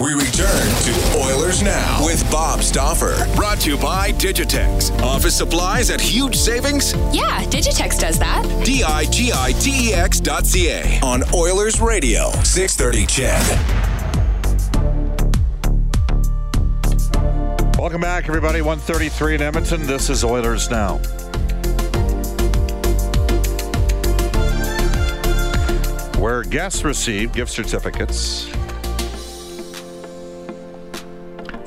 We return to Oilers Now with Bob Stauffer. Brought to you by Digitex. Office supplies at huge savings? Yeah, Digitex does that. D I G I T E X dot C A on Oilers Radio, 630 CHED. Welcome back, everybody. 133 in Edmonton. This is Oilers Now. Where guests receive gift certificates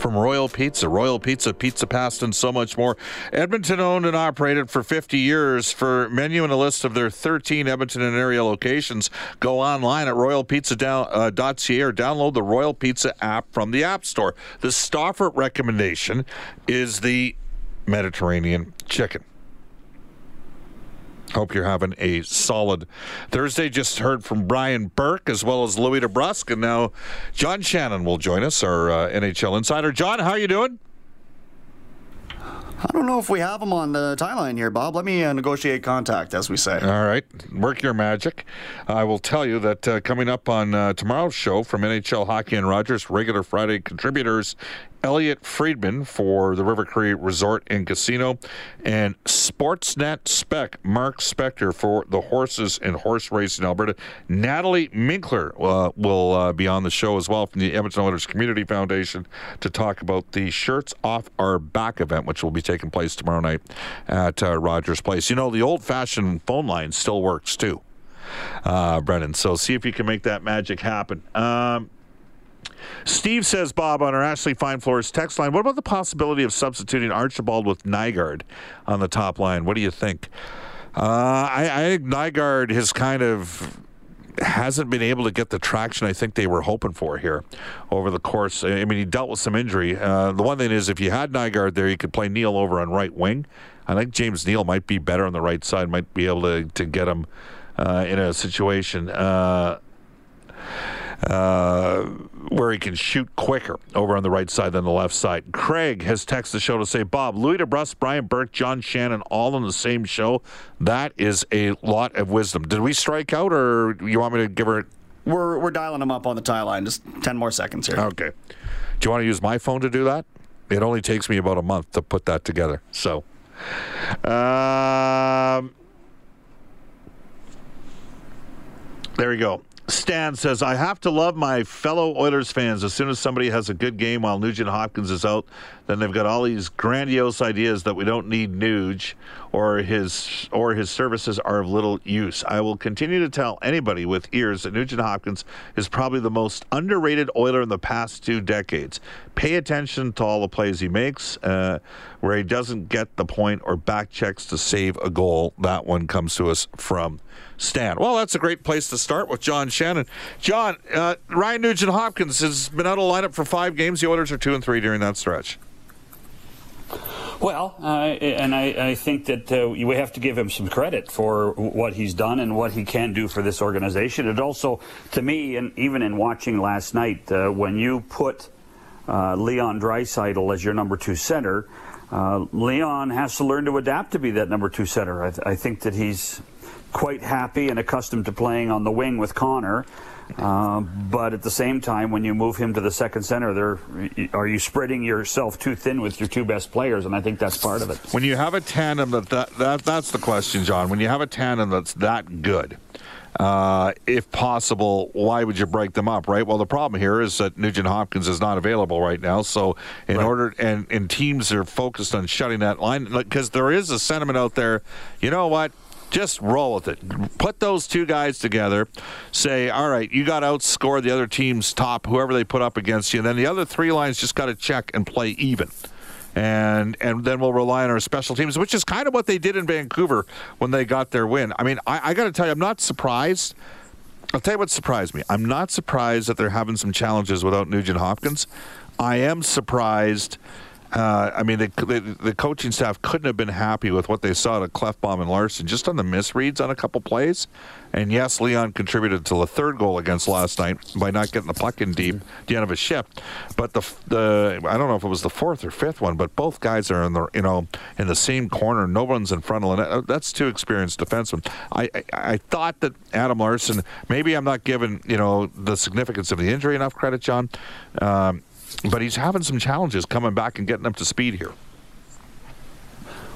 from Royal Pizza, Royal Pizza, Pizza Past, and so much more. Edmonton owned and operated for 50 years. For menu and a list of their 13 Edmonton and area locations, go online at royalpizza.ca uh, or download the Royal Pizza app from the App Store. The Stauffer recommendation is the Mediterranean chicken. Hope you're having a solid Thursday. Just heard from Brian Burke as well as Louis DeBrusk, and now John Shannon will join us, our uh, NHL insider. John, how are you doing? I don't know if we have him on the tie line here, Bob. Let me uh, negotiate contact, as we say. All right. Work your magic. I will tell you that uh, coming up on uh, tomorrow's show from NHL Hockey and Rogers, regular Friday contributors Elliotte Friedman for the River Cree Resort and Casino, and Sportsnet Spec Mark Spector for the horses and horse racing in Alberta. Natalie Minkler uh, will uh, be on the show as well from the Edmonton Oilers Community Foundation to talk about the Shirts Off Our Back event, which will be taking place tomorrow night at uh, Rogers Place. You know, the old fashioned phone line still works too. Uh, Brennan. So see if you can make that magic happen. Um, Steve says, Bob, on our Ashley Fine Floors text line, what about the possibility of substituting Archibald with Nygard on the top line? What do you think? Uh, I, I think Nygard has kind of hasn't been able to get the traction I think they were hoping for here over the course. I mean, he dealt with some injury. Uh, the one thing is, if you had Nygard there, you could play Neal over on right wing. I think James Neal might be better on the right side, might be able to, to get him uh, in a situation. Uh, uh, where he can shoot quicker over on the right side than the left side. Craig has texted the show to say, Bob, Louis DeBrusk, Brian Burke, John Shannon, all on the same show. That is a lot of wisdom. Did we strike out, or you want me to give her? We're we're dialing him up on the tie line. Just ten more seconds here. Okay. Do you want to use my phone to do that? It only takes me about a month to put that together. So. Um, there we go. Stan says, I have to love my fellow Oilers fans. As soon as somebody has a good game while Nugent Hopkins is out, then they've got all these grandiose ideas that we don't need Nuge or his or his services are of little use. I will continue to tell anybody with ears that Nugent Hopkins is probably the most underrated Oiler in the past two decades. Pay attention to all the plays he makes, uh, where he doesn't get the point or back checks to save a goal. That one comes to us from Stan. Well, that's a great place to start with John Shannon. John, uh, Ryan Nugent Hopkins has been out of lineup for five games. The Oilers are two and three during that stretch. Well, uh, and I, I, think that uh, we have to give him some credit for what he's done and what he can do for this organization. It also, to me, and even in watching last night, uh, when you put uh, Leon Draisaitl as your number two center, uh, Leon has to learn to adapt to be that number two center. I, th- I think that he's quite happy and accustomed to playing on the wing with Connor. Uh, but at the same time, when you move him to the second center, there are you spreading yourself too thin with your two best players, and I think that's part of it. When you have a tandem that, that, that that's the question, John. When you have a tandem that's that good, uh, if possible, why would you break them up, right? Well, the problem here is that Nugent Hopkins is not available right now. So, in right. order, and, and teams are focused on shutting that line because there is a sentiment out there, you know what? Just roll with it. Put those two guys together. Say, all right, you got to outscore the other team's top, whoever they put up against you. And then the other three lines just got to check and play even and and then we'll rely on our special teams, which is kind of what they did in Vancouver when they got their win. I mean, I, I got to tell you, I'm not surprised. I'll tell you what surprised me. I'm not surprised that they're having some challenges without Nugent Hopkins. I am surprised uh, I mean, the, the, the, coaching staff couldn't have been happy with what they saw to Klefbom and Larsson just on the misreads on a couple plays. And yes, Leon contributed to the third goal against last night by not getting the puck in deep at the end of a shift. But the the I don't know if it was the fourth or fifth one, but both guys are in the you know in the same corner. No one's in front of the net. That's two experienced defensemen. I, I I thought that Adam Larsson. Maybe I'm not giving you know the significance of the injury enough credit, John. Um, but he's having some challenges coming back and getting up to speed here.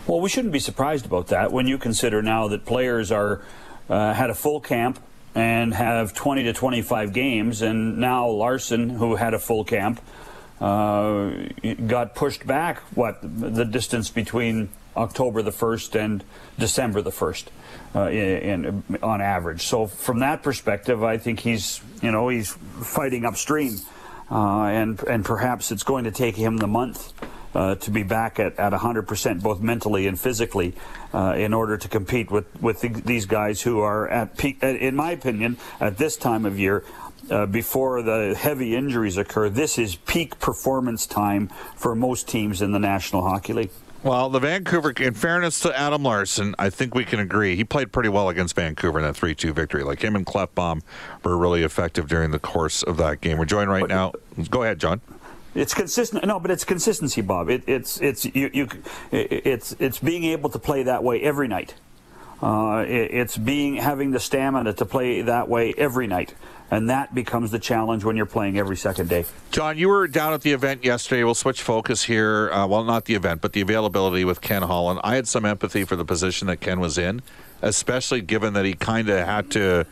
Well, we shouldn't be surprised about that when you consider now that players are uh, had a full camp and have 20 to 25 games, and now Larsson, who had a full camp, uh, got pushed back. What the distance between October the first and December the first, uh, in, in, on average. So from that perspective, I think he's you know he's fighting upstream and and perhaps it's going to take him the month uh, to be back at, at 100% both mentally and physically uh, in order to compete with, with the, these guys who are at peak, uh, in my opinion, at this time of year, uh, before the heavy injuries occur, this is peak performance time for most teams in the National Hockey League. Well, the Vancouver, in fairness to Adam Larsson, I think we can agree he played pretty well against Vancouver in that 3 2 victory. Like him and Klefbom were really effective during the course of that game. We're joined right now. Go ahead, John. It's consistent. No, but it's consistency, Bob. It, it's it's you, you it's it's being able to play that way every night. Uh, it, it's being having the stamina to play that way every night and that becomes the challenge when you're playing every second day. John, you were down at the event yesterday. We'll switch focus here. Uh, well, not the event, but the availability with Ken Holland. I had some empathy for the position that Ken was in, especially given that he kind of had to.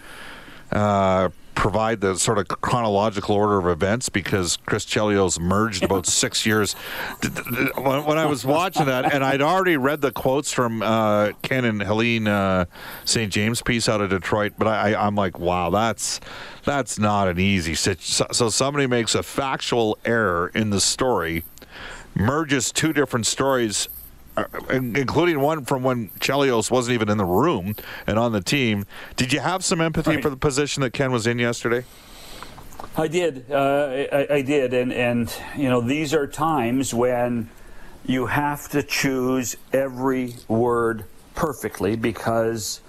Uh, provide the sort of chronological order of events because Chris Chelios merged about six years. When I was watching that, and I'd already read the quotes from uh, Ken and Helene uh, St. James piece out of Detroit, but I, I'm like, wow, that's that's not an easy situation. So somebody makes a factual error in the story, merges two different stories including one from when Chelios wasn't even in the room and on the team. Did you have some empathy right. for the position that Ken was in yesterday? I did. Uh, I, I, did, and and you know these are times when you have to choose every word perfectly because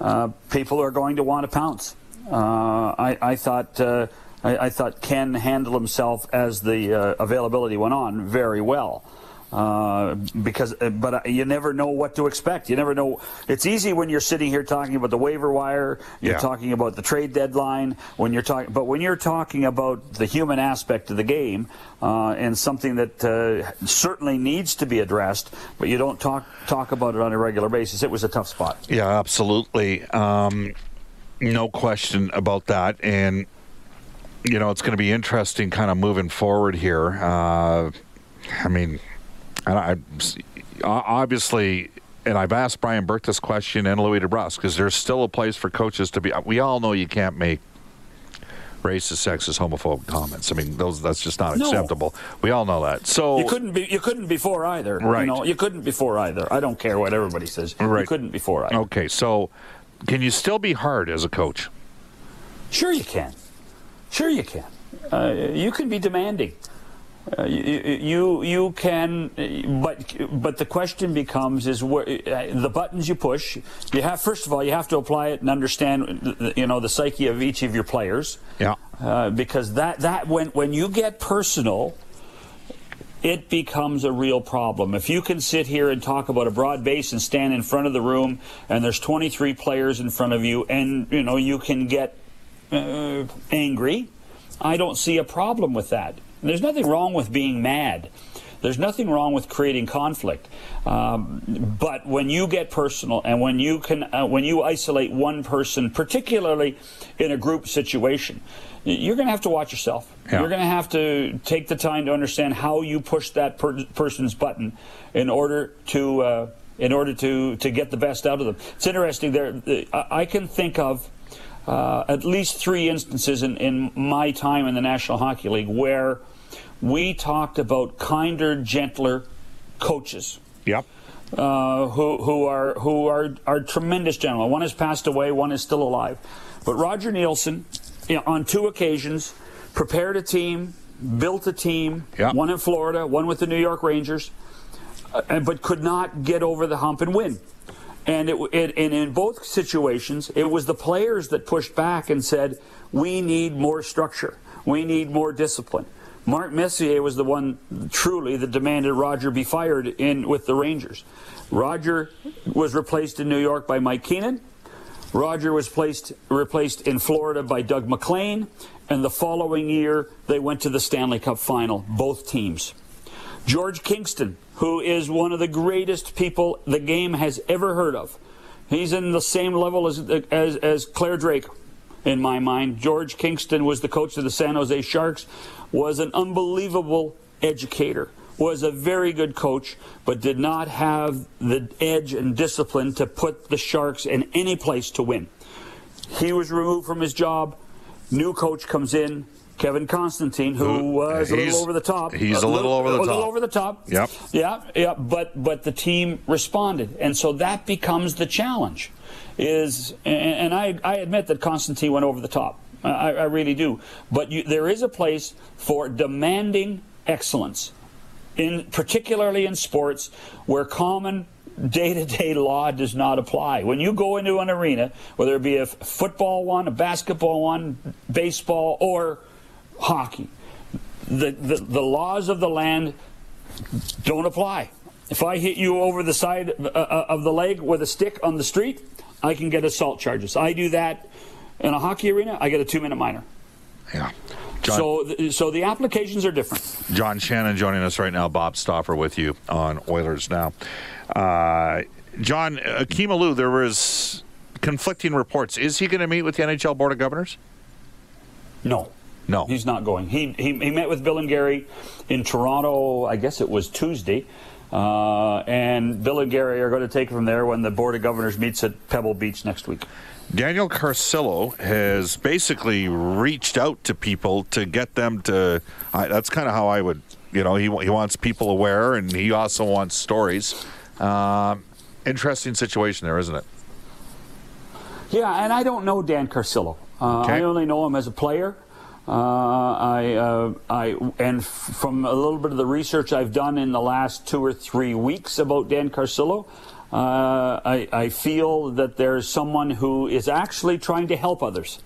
uh, people are going to want to pounce. Uh, I, I, thought. Uh, I, I, thought Ken handled himself as the uh, availability went on very well. Uh, because, uh, but uh, you never know what to expect. You never know. It's easy when you're sitting here talking about the waiver wire. You're yeah. talking about the trade deadline. When you're talking, but when you're talking about the human aspect of the game uh, and something that uh, certainly needs to be addressed, but you don't talk talk about it on a regular basis. It was a tough spot. Yeah, absolutely. Um, no question about that. And you know, it's going to be interesting, kind of moving forward here. I mean and I obviously, and I've asked Brian Burke this question and Louis DeBrusk because there's still a place for coaches to be. We all know you can't make racist, sexist, homophobic comments. I mean, those that's just not no. acceptable. We all know that. So you couldn't be you couldn't before either. Right. You, know, you couldn't before either. I don't care what everybody says. Right. You couldn't before either. Okay. So can you still be hard as a coach? Sure, you can. Sure, you can. Uh, you can be demanding. Uh, you, you can, but but the question becomes is where, uh, the buttons you push. You have first of all you have to apply it and understand you know the psyche of each of your players. Yeah. Uh, because that that when when you get personal, it becomes a real problem. If you can sit here and talk about a broad base and stand in front of the room, and there's 23 players in front of you, and you know you can get uh, angry, I don't see a problem with that. There's nothing wrong with being mad. There's nothing wrong with creating conflict, um, but when you get personal and when you can, uh, when you isolate one person, particularly in a group situation, you're going to have to watch yourself. Yeah. You're going to have to take the time to understand how you push that per- person's button in order to uh, in order to, to get the best out of them. It's interesting. There, I can think of uh, at least three instances in, in my time in the National Hockey League where we talked about kinder, gentler coaches. Yep. Uh, who who are who are are tremendous gentlemen. One has passed away, one is still alive. But Roger Neilson, you know, on two occasions, prepared a team, built a team. Yep. One in Florida, one with the New York Rangers, uh, but could not get over the hump and win. And, it, it, and in both situations, it was the players that pushed back and said, "We need more structure. We need more discipline." Mark Messier was the one truly that demanded Roger be fired in with the Rangers. Roger was replaced in New York by Mike Keenan. Roger was placed, replaced in Florida by Doug MacLean, and the following year they went to the Stanley Cup final, both teams. George Kingston, who is one of the greatest people the game has ever heard of. He's in the same level as, as, as Clare Drake, in my mind. George Kingston was the coach of the San Jose Sharks, was an unbelievable educator, was a very good coach, but did not have the edge and discipline to put the Sharks in any place to win. He was removed from his job. New coach comes in, Kevin Constantine, who was a little over the top. he's a little over the top. a little over the top. Yep. Yeah, yeah, but but the team responded, and so that becomes the challenge. Is and, I I admit that Constantine went over the top. I, I really do. But you, there is a place for demanding excellence, in particularly in sports where common day-to-day law does not apply. When you go into an arena, whether it be a football one, a basketball one, baseball, or hockey, the, the, the laws of the land don't apply. If I hit you over the side uh, uh, of the leg with a stick on the street, I can get assault charges. I do that in a hockey arena, I get a two minute minor. Yeah. John, So, th- so the applications are different. John Shannon joining us right now. Bob Stauffer with you on Oilers Now. Uh, John, Akim Aliu, there was conflicting reports. Is he going to meet with the NHL Board of Governors? No. No. He's not going. He, he, he met with Bill and Gary in Toronto, I guess it was Tuesday. Uh, and Bill and Gary are going to take it from there when the Board of Governors meets at Pebble Beach next week. Daniel Carcillo has basically reached out to people to get them to. I, that's kind of how I would, you know, he, he wants people aware and he also wants stories. Um, interesting situation there, isn't it? Yeah, and I don't know Dan Carcillo. Uh, Okay. I only know him as a player. Uh, I, uh, I, and f- from a little bit of the research I've done in the last two or three weeks about Dan Carcillo, uh, I, I feel that there's someone who is actually trying to help others,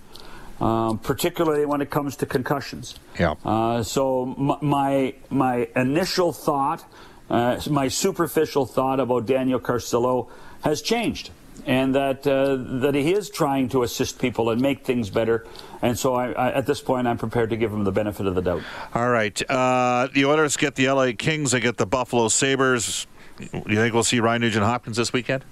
um, particularly when it comes to concussions. Yeah. Uh, so m- my my initial thought, uh, my superficial thought about Daniel Carcillo has changed, and that uh, that he is trying to assist people and make things better. And so I, I, at this point, I'm prepared to give him the benefit of the doubt. All right. Uh, the Oilers get the LA Kings. They get the Buffalo Sabres. Do you think we'll see Ryan Nugent Hopkins this weekend?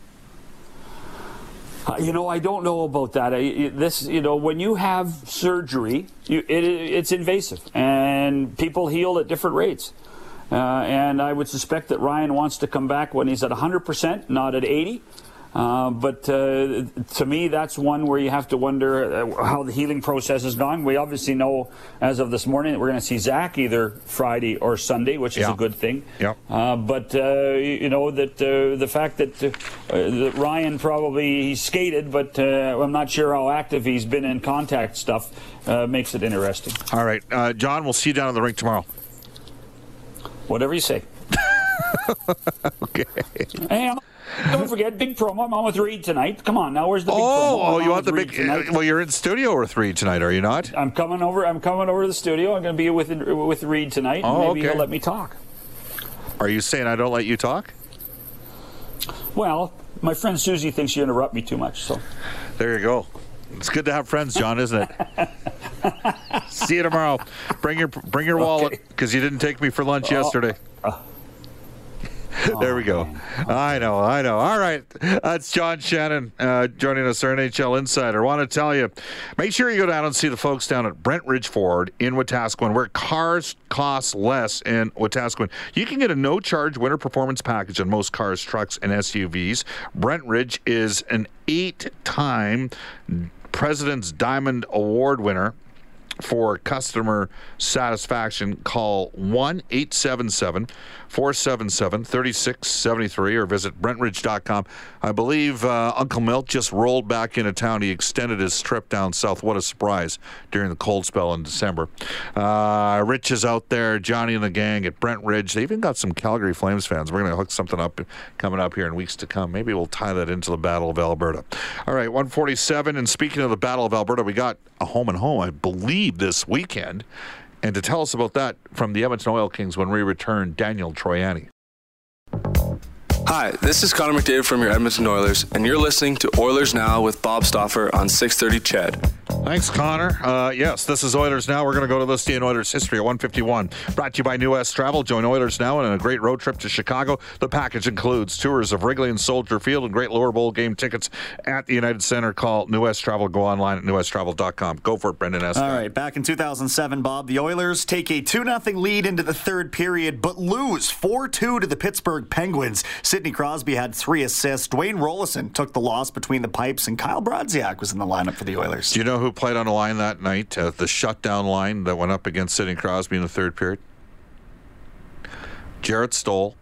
Uh, you know, I don't know about that. I, I- this, you know, when you have surgery, you, it, it's invasive, and people heal at different rates. Uh, and I would suspect that Ryan wants to come back when he's at 100%, not at 80. Uh, but uh, to me, that's one where you have to wonder uh, how the healing process is going. We obviously know, as of this morning, that we're going to see Zach either Friday or Sunday, which is Yeah. a good thing. Yep. Uh, but uh, you know that uh, the fact that, uh, that Ryan probably he skated, but uh, I'm not sure how active he's been in contact stuff, uh, makes it interesting. All right. Uh, John, we'll see you down in the rink tomorrow. Whatever you say. Okay. Hey, I'm, don't forget big promo. I'm on with Reed tonight. Come on, now where's the big promo? Oh, oh, you want the with big. Tonight. Well, you're in studio with three tonight, are you not? I'm coming over. I'm coming over to the studio. I'm going to be with with Reed tonight. Oh, Maybe okay. he'll let me talk. Are you saying I don't let you talk? Well, my friend Susie thinks you interrupt me too much. So There you go. It's good to have friends, John, isn't it? See you tomorrow. Bring your bring your wallet because you didn't take me for lunch oh. yesterday. Uh, there we go. I know, I know. All right. That's John Shannon uh, joining us, our NHL insider. Want to tell you make sure you go down and see the folks down at Brent Ridge Ford in Wetaskiwin, where cars cost less in Wetaskiwin. You can get a no charge winter performance package on most cars, trucks, and SUVs. Brent Ridge is an eight time President's Diamond Award winner for customer satisfaction, call 1 877 477 3673 or visit brentridge.com. I believe uh, Uncle Milt just rolled back into town. He extended his trip down south. What a surprise during the cold spell in December. Uh, Rich is out there, Johnny and the gang at Brent Ridge. They even got some Calgary Flames fans. We're going to hook something up coming up here in weeks to come. Maybe we'll tie that into the Battle of Alberta. All right, 147. And speaking of the Battle of Alberta, we got a home and home, I believe, this weekend. And to tell us about that from the Edmonton Oil Kings when we return, Daniel Troiani. Hi, this is Connor McDavid from your Edmonton Oilers, and you're listening to Oilers Now with Bob Stauffer on 630 CHED. Thanks, Connor. Uh, yes, this is Oilers Now. We're going to go to this day in Oilers history at 151. Brought to you by New West Travel. Join Oilers Now on a great road trip to Chicago. The package includes tours of Wrigley and Soldier Field and great lower bowl game tickets at the United Center. Call New West Travel. Go online at newwesttravel.com. Go for it, Brendan S. All right, back in 2007, Bob, the Oilers take a 2 0 lead into the third period, but lose 4 2 to the Pittsburgh Penguins. Sidney Crosby had three assists. Dwayne Roloson took the loss between the pipes, and Kyle Brodziak was in the lineup for the Oilers. Do you know who played on the line that night? Uh, the shutdown line that went up against Sidney Crosby in the third period? Jarrett Stoll,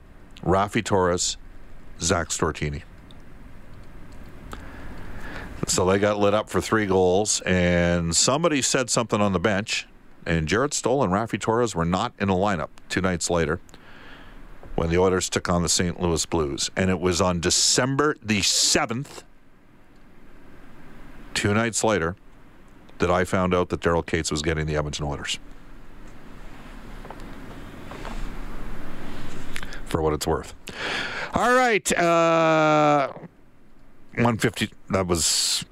Raffi Torres, Zach Stortini. So they got lit up for three goals, and somebody said something on the bench, and Jarrett Stoll and Raffi Torres were not in the lineup two nights later when the Oilers took on the St. Louis Blues. And it was on December the 7th, two nights later, that I found out that Daryl Katz was getting the Edmonton Oilers. For what it's worth. All right. Uh, 150. That was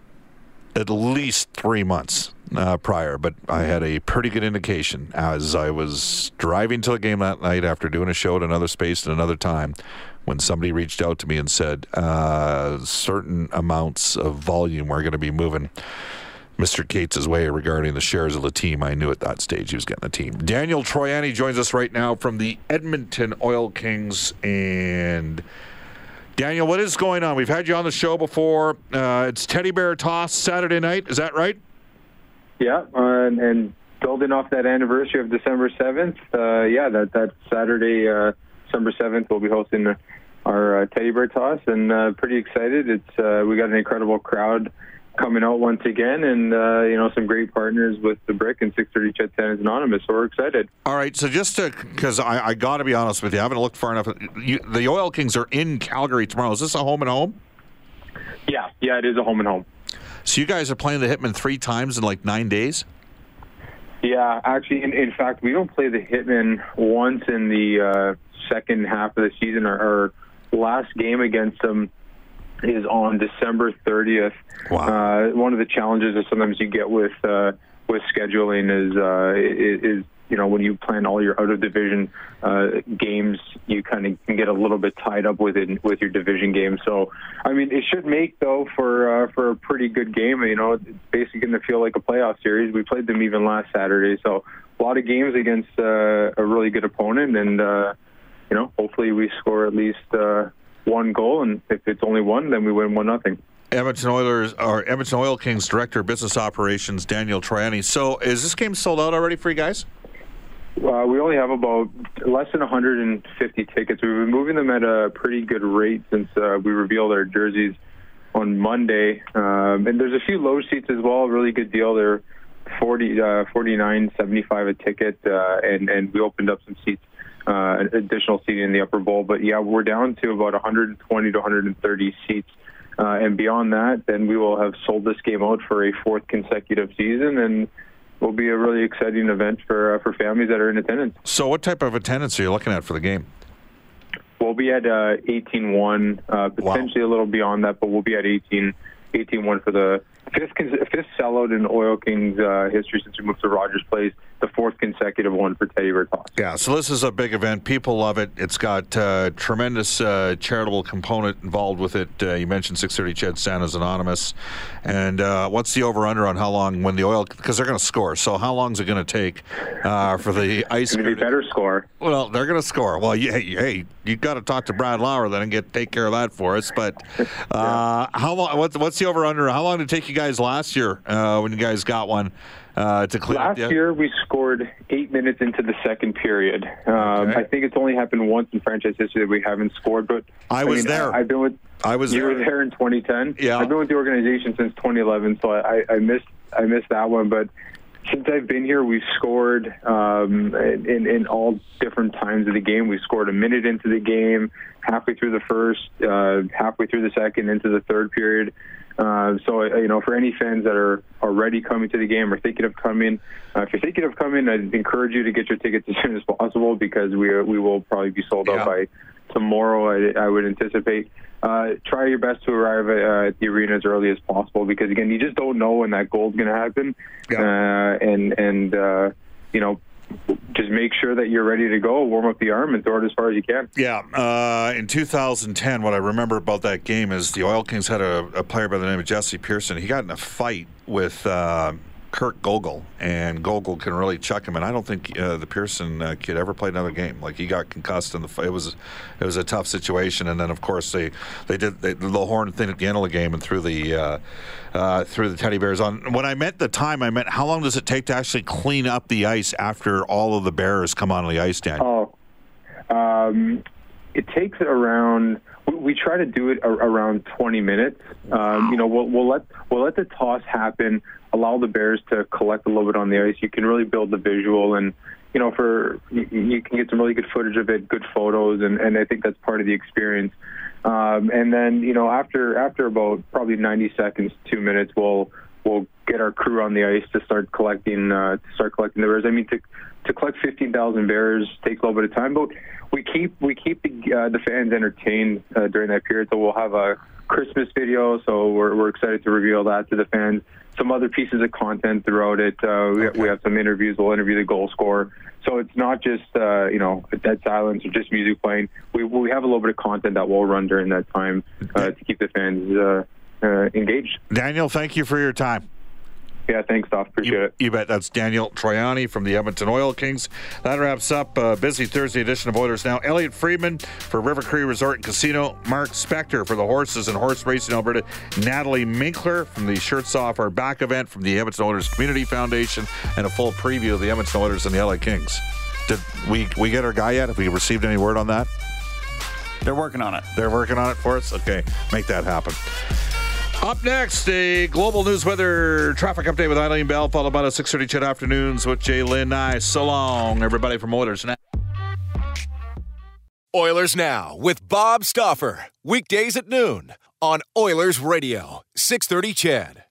at least three months uh, prior, but I had a pretty good indication as I was driving to the game that night after doing a show at another space at another time when somebody reached out to me and said uh, certain amounts of volume are going to be moving Mr. Katz' way regarding the shares of the team. I knew at that stage he was getting the team. Daniel Troiani joins us right now from the Edmonton Oil Kings and. Daniel, what is going on? We've had you on the show before. Uh, it's Teddy Bear Toss Saturday night. Is that right? Yeah, uh, and building off that anniversary of December 7th, uh, yeah, that, that Saturday, uh, December 7th, we'll be hosting our uh, Teddy Bear Toss, and pretty excited. It's We got an incredible crowd coming out once again, and uh, you know some great partners with the Brick and 630 CHED Santa's Anonymous. So we're excited. All right, so just to because I, I got to be honest with you, I haven't looked far enough. You, the Oil Kings are in Calgary tomorrow. Is this a home and home? Yeah, yeah, it is a home and home. So you guys are playing the Hitmen three times in like nine days. Yeah, actually, in, in fact, we don't play the Hitmen once in the uh, second half of the season. Our, our last game against them is on December 30th. Wow. Uh, one of the challenges that sometimes you get with uh, with scheduling is, uh, is you know when you plan all your out of division uh, games, you kind of can get a little bit tied up with it with your division game. So, I mean, it should make though for uh, for a pretty good game. You know, it's basically going to feel like a playoff series. We played them even last Saturday, so a lot of games against uh, a really good opponent, and uh, you know, hopefully we score at least. One goal, and if it's only one, then we win one nothing. Edmonton Oilers or Edmonton Oil Kings Director of Business Operations Daniel Troiani. So, is this game sold out already for you guys? Uh, we only have about less than 150 tickets. We've been moving them at a pretty good rate since uh, we revealed our jerseys on Monday. Um, and there's a few low seats as well. Really good deal. They're 40, uh, 49.75 a ticket, uh, and and we opened up some seats uh, additional seating in the upper bowl. But yeah, we're down to about 120 to 130 seats. Uh, and beyond that, then we will have sold this game out for a fourth consecutive season, and will be a really exciting event for uh, for families that are in attendance. So, what type of attendance are you looking at for the game? We'll be at uh, 18-1, uh, potentially wow. a little beyond that, but we'll be at 18, 18-1 for the fifth fifth sellout in Oil Kings uh, history since we moved to Rogers Place. The fourth consecutive one for Teddy Bear Toss. Yeah, so this is a big event. People love it. It's got uh, tremendous uh, charitable component involved with it. Uh, you mentioned 630 CHED Santa's Anonymous. And uh, what's the over under on how long when the oil, because they're going to score. So how long is it going to take uh, for the ice? to They better score. Well, they're going to score. Well, you, hey, hey you got to talk to Brad Lauer then and get take care of that for us. But uh, how long? What, what's the over under? How long did it take you guys last year when you guys got one? Uh, to clean Last up year, we scored eight minutes into the second period. Um, Okay. I think it's only happened once in franchise history that we haven't scored. But I was mean, there. I, have been with. I was you there. were there in 2010. Yeah. I've been with the organization since 2011, so I, I missed I missed that one. But since I've been here, we've scored um, in, in all different times of the game. We scored a minute into the game, halfway through the first, uh, halfway through the second, into the third period. Uh, so, you know, for any fans that are already coming to the game or thinking of coming, uh, if you're thinking of coming, I'd encourage you to get your tickets as soon as possible because we uh, we will probably be sold Yeah. out by tomorrow. I, I would anticipate. Uh, try your best to arrive at, uh, at the arena as early as possible because again, you just don't know when that goal's going to happen, Yeah. uh, and and uh, you know, just make sure that you're ready to go, warm up the arm, and throw it as far as you can. Yeah, uh, in 2010, what I remember about that game is the Oil Kings had a, a player by the name of Jesse Pearson. He got in a fight with uh, Kirk Gogol, and Gogol can really chuck him. And I don't think uh, the Pearson uh, kid ever played another game. Like he got concussed in the. It was it was a tough situation. And then of course they they did they, the horn thing at the end of the game and threw the uh, uh, threw the teddy bears on. When I meant the time, I meant how long does it take to actually clean up the ice after all of the bears come on the ice, Daniel? Oh, um, it takes around. We, we try to do it around 20 minutes. Um, you know, we'll, we'll let we'll let the toss happen. Allow the Bears to collect a little bit on the ice. You can really build the visual, and you know, for you, can get some really good footage of it, good photos, and, and I think that's part of the experience. Um, and then you know, after after about probably 90 seconds, two minutes, we'll we'll get our crew on the ice to start collecting uh, to start collecting the bears. I mean, to to collect 15,000 bears takes a little bit of time, but we keep we keep the, uh, the fans entertained uh, during that period. So we'll have a Christmas video, so we're, we're excited to reveal that to the fans. Some other pieces of content throughout it. Uh, we, we have some interviews. We'll interview the goal scorer. So it's not just uh, you know dead silence or just music playing. We we have a little bit of content that will run during that time uh, to keep the fans uh, uh, engaged. Daniel, thank you for your time. Yeah, thanks, Doc. Appreciate You, it. you bet. That's Daniel Troiani from the Edmonton Oil Kings. That wraps up a busy Thursday edition of Oilers Now. Elliotte Friedman for River Cree Resort and Casino. Mark Spector for the Horses and Horse Racing Alberta. Natalie Minkler from the Shirts Off Our Back event from the Edmonton Oilers Community Foundation. And a full preview of the Edmonton Oilers and the LA Kings. Did we, we get our guy yet? Have we received any word on that? They're working on it. They're working on it for us? Okay, make that happen. Up next, a global news weather traffic update with Eileen Bell, followed by the 6.30 CHED afternoons with J'lyn. Nice. So long, everybody from Oilers Now. Oilers Now with Bob Stauffer. Weekdays at noon on Oilers Radio, 630 CHED.